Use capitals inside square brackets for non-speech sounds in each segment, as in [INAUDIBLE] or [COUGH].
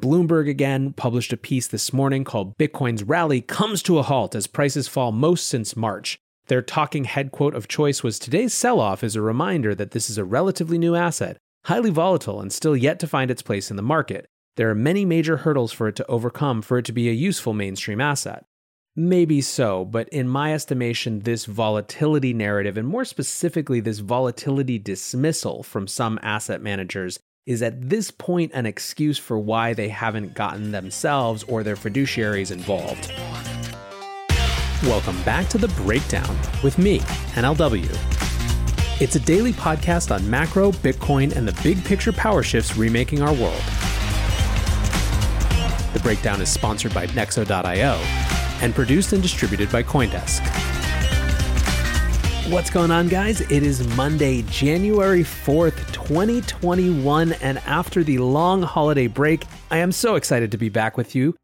Bloomberg again published a piece this morning called Bitcoin's Rally Comes to a Halt as Prices Fall Most Since March. Their talking head quote of choice was Today's sell off is a reminder that this is a relatively new asset, highly volatile, and still yet to find its place in the market. There are many major hurdles for it to overcome for it to be a useful mainstream asset. Maybe so, but in my estimation, this volatility narrative, and more specifically, this volatility dismissal from some asset managers, is at this point an excuse for why they haven't gotten themselves or their fiduciaries involved. Welcome back to The Breakdown with me, NLW. It's a daily podcast on macro, Bitcoin, and the big picture power shifts remaking our world. The Breakdown is sponsored by Nexo.io and produced and distributed by Coindesk. What's going on, guys? It is Monday, January 4th, 2021, and after the long holiday break, I am so excited to be back with you.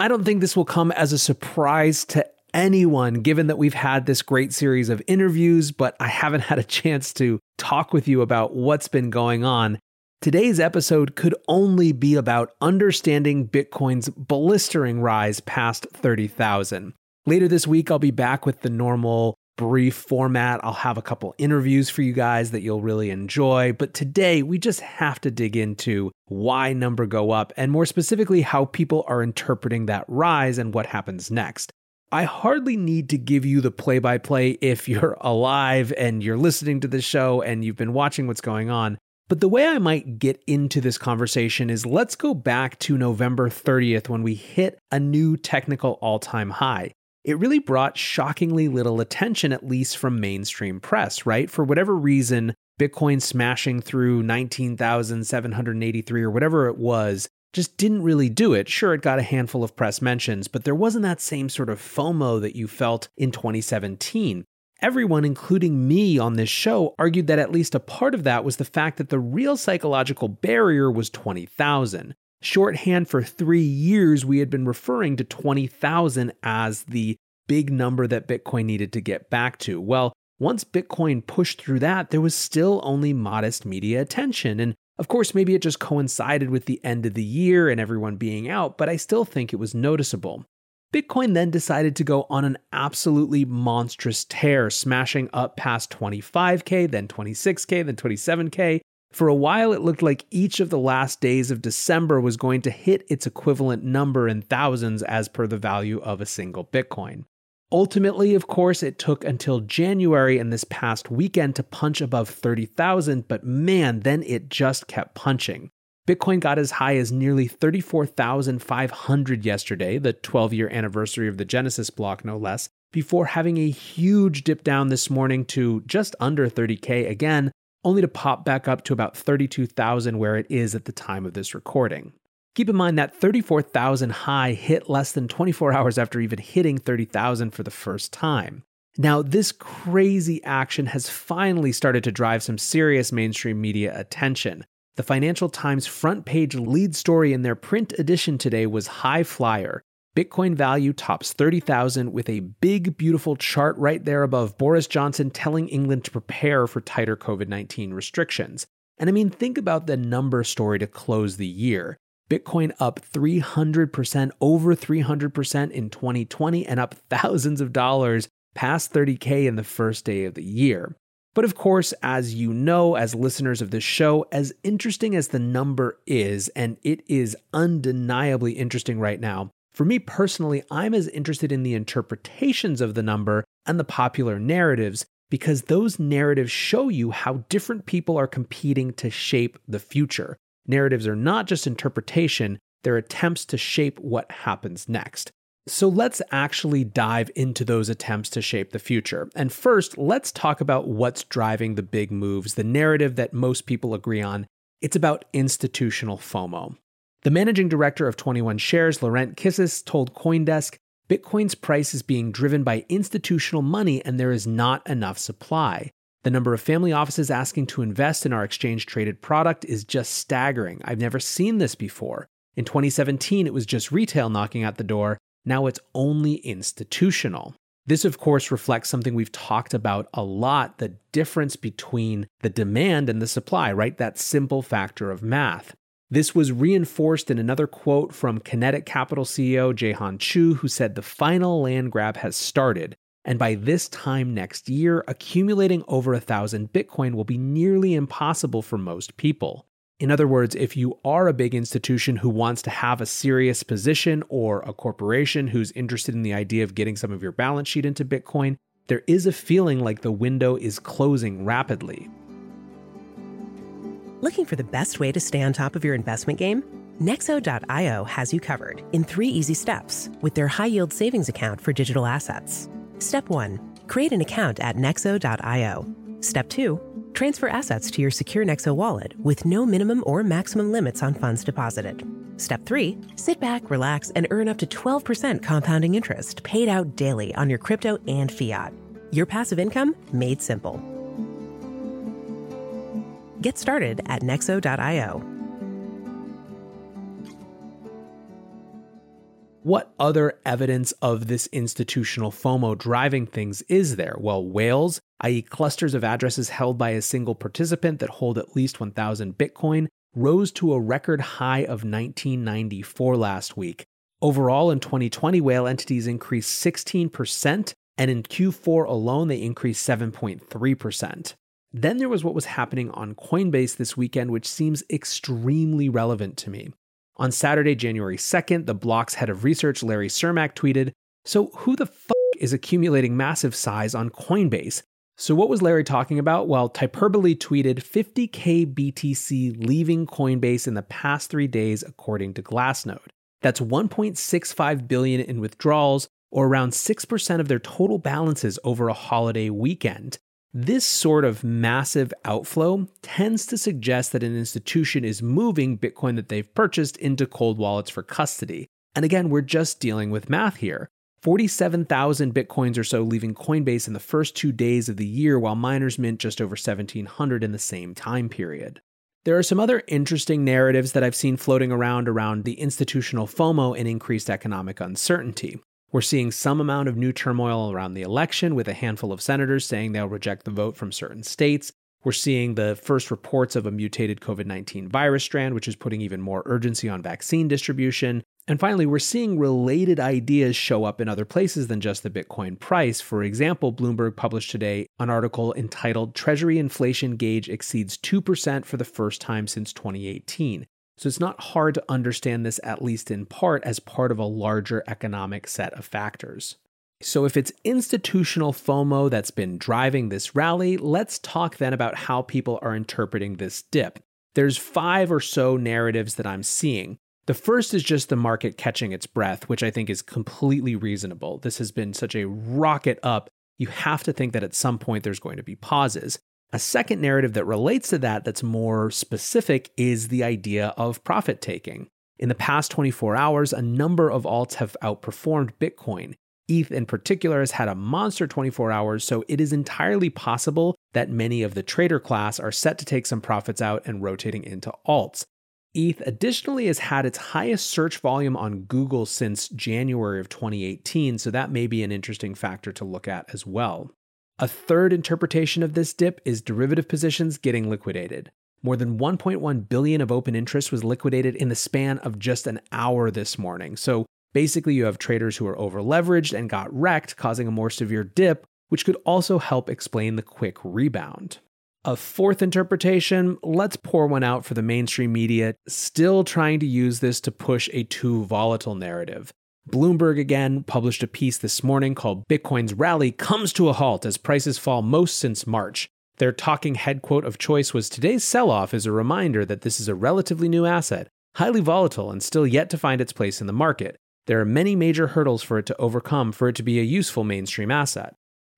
I don't think this will come as a surprise to anyone, given that we've had this great series of interviews, but I haven't [LAUGHS] had a chance to talk with you about what's been going on. Today's episode could only be about understanding Bitcoin's blistering rise past 30,000. Later this week, I'll be back with the normal brief format. I'll have a couple interviews for you guys that you'll really enjoy. But today, we just have to dig into why number go up and more specifically, how people are interpreting that rise and what happens next. I hardly need to give you the play by play if you're [LAUGHS] alive and you're listening to the show and you've been watching what's going on. But the way I might get into this conversation is let's go back to November 30th when we hit a new technical all time high. It really brought shockingly little attention, at least from mainstream press, right? For whatever reason, Bitcoin smashing through 19,783 or whatever it was just didn't really do it. Sure, it got a handful of press mentions, but there wasn't that same sort of FOMO that you felt in 2017. Everyone, including me on this show, argued that at least a part of that was the fact that the real psychological barrier was 20,000. Shorthand for three years, we had been referring to 20,000 as the big number that Bitcoin needed to get back to. Well, once Bitcoin pushed through that, there was still only modest media attention. And of course, maybe it just coincided with the end of the year and everyone being out, but I still think it was noticeable. Bitcoin then decided to go on an absolutely monstrous tear, smashing up past 25K, then 26K, then 27K. For a while, it looked like each of the last days of December was going to hit its equivalent number in thousands as per the value of a single Bitcoin. Ultimately, of course, it took until January and this past weekend to punch above 30,000, but man, then it just kept punching. Bitcoin got as high as nearly 34,500 yesterday, the 12 year anniversary of the Genesis block, no less, before having a huge dip down this morning to just under 30K again, only to pop back up to about 32,000 where it is at the time of this recording. Keep in mind that 34,000 high hit less than 24 hours after even hitting 30,000 for the first time. Now, this crazy action has finally started to drive some serious mainstream media attention. The Financial Times front page lead story in their print edition today was High Flyer. Bitcoin value tops 30,000 with a big, beautiful chart right there above Boris Johnson telling England to prepare for tighter COVID 19 restrictions. And I mean, think about the number story to close the year. Bitcoin up 300%, over 300% in 2020, and up thousands of dollars past 30K in the first day of the year. But of course, as you know, as listeners of this show, as interesting as the number is, and it is undeniably interesting right now, for me personally, I'm as interested in the interpretations of the number and the popular narratives because those narratives show you how different people are competing to shape the future. Narratives are not just interpretation, they're attempts to shape what happens next. So let's actually dive into those attempts to shape the future. And first, let's talk about what's driving the big moves, the narrative that most people agree on. It's about institutional FOMO. The managing director of 21 Shares, Laurent Kssis, told Coindesk Bitcoin's price is being driven by institutional money and there is not enough supply. The number of family offices asking to invest in our exchange traded product is just staggering. I've never seen this before. In 2017, it was just retail knocking at the door. Now it's only institutional. This, of course, reflects something we've talked about a lot the difference between the demand and the supply, right? That simple factor of math. This was reinforced in another quote from Kenetic Capital CEO Jehan Chu, who said the final land grab has started, and by this time next year, accumulating over a thousand Bitcoin will be nearly impossible for most people. In other words, if you are a big institution who wants to have a serious position or a corporation who's interested in the idea of getting some of your balance sheet into Bitcoin, there is a feeling like the window is closing rapidly. Looking for the best way to stay on top of your investment game? Nexo.io has you covered in three easy steps with their high yield savings account for digital assets. Step 1 Create an account at Nexo.io. Step 2 Transfer assets to your secure Nexo wallet with no minimum or maximum limits on funds deposited. Step 3 Sit back, relax, and earn up to 12% compounding interest paid out daily on your crypto and fiat. Your passive income made simple. Get started at nexo.io. What other evidence of this institutional FOMO driving things is there? Well, whales, i.e., clusters of addresses held by a single participant that hold at least 1,000 Bitcoin, rose to a record high of 1994 last week. Overall, in 2020, whale entities increased 16%, and in Q4 alone, they increased 7.3%. Then there was what was happening on Coinbase this weekend, which seems extremely relevant to me. On Saturday, January 2nd, the block's head of research, Larry Cermak, tweeted So, who the fuck is accumulating massive size on Coinbase? So, what was Larry talking about? Well, Typerbole tweeted 50K BTC leaving Coinbase in the past three days, according to Glassnode. That's 1.65 billion in withdrawals, or around 6% of their total balances over a holiday weekend. This sort of massive outflow tends to suggest that an institution is moving Bitcoin that they've purchased into cold wallets for custody. And again, we're just dealing with math here. 47,000 Bitcoins or so leaving Coinbase in the first two days of the year, while miners mint just over 1,700 in the same time period. There are some other interesting narratives that I've seen floating around around the institutional FOMO and increased economic uncertainty. We're seeing some amount of new turmoil around the election, with a handful of senators saying they'll reject the vote from certain states. We're seeing the first reports of a mutated COVID 19 virus strand, which is putting even more urgency on vaccine distribution. And finally, we're seeing related ideas show up in other places than just the Bitcoin price. For example, Bloomberg published today an article entitled Treasury Inflation Gauge Exceeds 2% for the First Time Since 2018. So it's not hard to understand this, at least in part, as part of a larger economic set of factors. So, if it's institutional FOMO that's been driving this rally, let's talk then about how people are interpreting this dip. There's five or so narratives that I'm seeing. The first is just the market catching its breath, which I think is completely reasonable. This has been such a rocket up. You have to think that at some point there's going to be pauses. A second narrative that relates to that, that's more specific, is the idea of profit taking. In the past 24 hours, a number of alts have outperformed Bitcoin. ETH in particular has had a monster 24 hours, so it is entirely possible that many of the trader class are set to take some profits out and rotating into alts. ETH additionally has had its highest search volume on Google since January of 2018, so that may be an interesting factor to look at as well. A third interpretation of this dip is derivative positions getting liquidated. More than 1.1 billion of open interest was liquidated in the span of just an hour this morning. So basically, you have traders who are over leveraged and got wrecked, causing a more severe dip, which could also help explain the quick rebound. A fourth interpretation, let's pour one out for the mainstream media, still trying to use this to push a too volatile narrative. Bloomberg again published a piece this morning called Bitcoin's Rally Comes to a Halt as Prices Fall Most Since March. Their talking head quote of choice was Today's sell off is a reminder that this is a relatively new asset, highly volatile, and still yet to find its place in the market. There are many major hurdles for it to overcome for it to be a useful mainstream asset.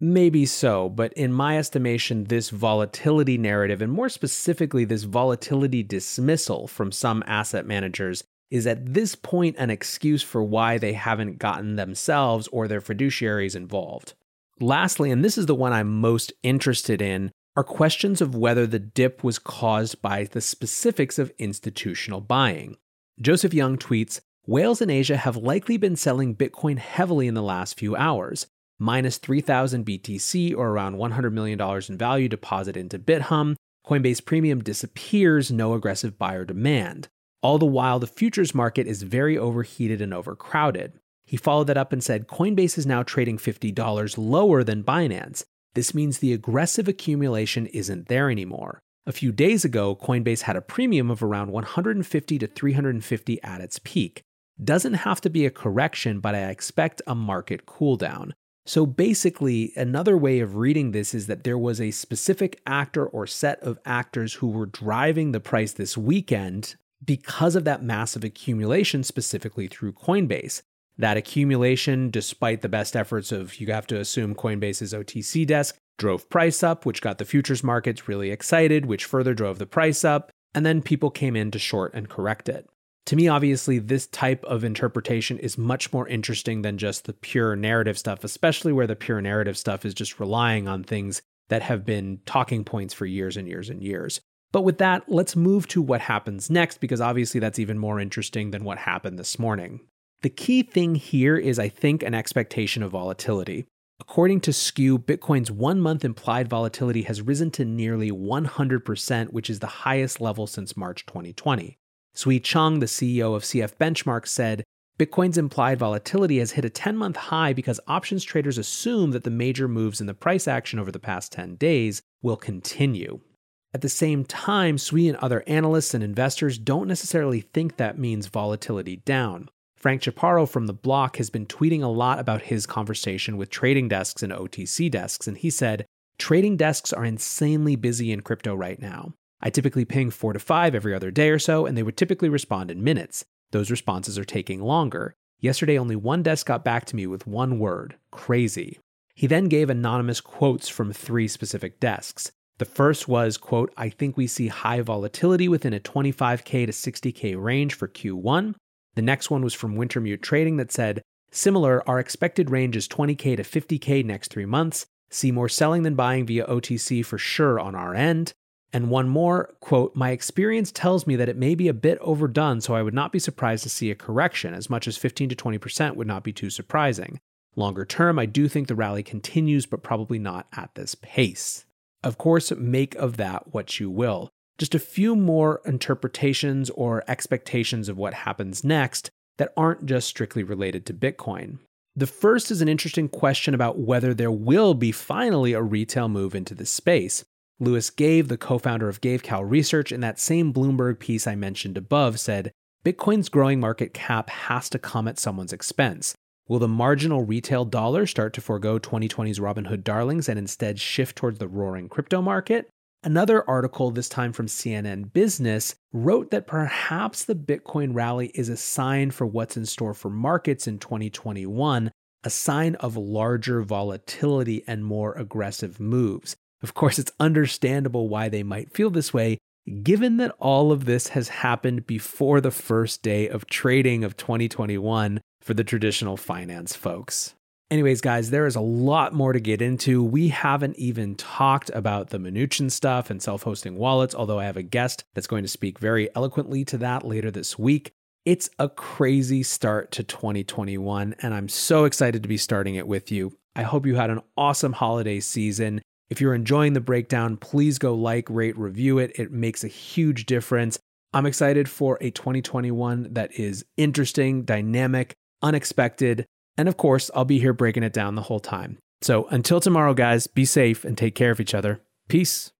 Maybe so, but in my estimation, this volatility narrative, and more specifically, this volatility dismissal from some asset managers, is at this point an excuse for why they haven't gotten themselves or their fiduciaries involved. Lastly, and this is the one I'm most interested in, are questions of whether the dip was caused by the specifics of institutional buying. Joseph Young tweets Whales in Asia have likely been selling Bitcoin heavily in the last few hours, minus 3,000 BTC or around $100 million in value deposit into Bithumb. Coinbase Premium disappears, no aggressive buyer demand. All the while, the futures market is very overheated and overcrowded. He followed that up and said Coinbase is now trading $50 lower than Binance. This means the aggressive accumulation isn't there anymore. A few days ago, Coinbase had a premium of around 150 to 350 at its peak. Doesn't have to be a correction, but I expect a market cooldown. So basically, another way of reading this is that there was a specific actor or set of actors who were driving the price this weekend because of that massive accumulation, specifically through Coinbase. That accumulation, despite the best efforts of, you have to assume, Coinbase's OTC desk, drove price up, which got the futures markets really excited, which further drove the price up. And then people came in to short and correct it. To me, obviously, this type of interpretation is much more interesting than just the pure narrative stuff, especially where the pure narrative stuff is just relying on things that have been talking points for years and years and years. But with that, let's move to what happens next, because obviously that's even more interesting than what happened this morning. The key thing here is, I think, an expectation of volatility. According to Skew, Bitcoin's one month implied volatility has risen to nearly 100%, which is the highest level since March 2020. Sui Chung, the CEO of CF Benchmark, said Bitcoin's implied volatility has hit a 10 month high because options traders assume that the major moves in the price action over the past 10 days will continue. At the same time, Sui and other analysts and investors don't necessarily think that means volatility down. Frank Chaparro from The Block has been tweeting a lot about his conversation with trading desks and OTC desks, and he said, Trading desks are insanely busy in crypto right now. I typically ping four to five every other day or so, and they would typically respond in minutes. Those responses are taking longer. Yesterday, only one desk got back to me with one word crazy. He then gave anonymous quotes from three specific desks. The first was, quote, I think we see high volatility within a 25K to 60K range for Q1. The next one was from Wintermute Trading that said, similar, our expected range is 20K to 50K next three months. See more selling than buying via OTC for sure on our end. And one more quote, my experience tells me that it may be a bit overdone, so I would not be surprised to see a correction. As much as 15 to 20% would not be too surprising. Longer term, I do think the rally continues, but probably not at this pace. Of course, make of that what you will. Just a few more interpretations or expectations of what happens next that aren't just strictly related to Bitcoin. The first is an interesting question about whether there will be finally a retail move into this space. Louis Gave, the co founder of Gavekal Research, in that same Bloomberg piece I mentioned above, said Bitcoin's growing market cap has to come at someone's expense. Will the marginal retail dollar start to forego 2020's Robinhood darlings and instead shift towards the roaring crypto market? Another article, this time from CNN Business, wrote that perhaps the Bitcoin rally is a sign for what's in store for markets in 2021, a sign of larger volatility and more aggressive moves. Of course, it's understandable why they might feel this way, given that all of this has happened before the first day of trading of 2021 for the traditional finance folks. Anyways, guys, there is a lot more to get into. We haven't even talked about the Mnuchin stuff and self hosting wallets, although I have a guest that's going to speak very eloquently to that later this week. It's a crazy start to 2021, and I'm so excited to be starting it with you. I hope you had an awesome holiday season. If you're enjoying the breakdown, please go like, rate, review it. It makes a huge difference. I'm excited for a 2021 that is interesting, dynamic, unexpected. And of course, I'll be here breaking it down the whole time. So until tomorrow, guys, be safe and take care of each other. Peace.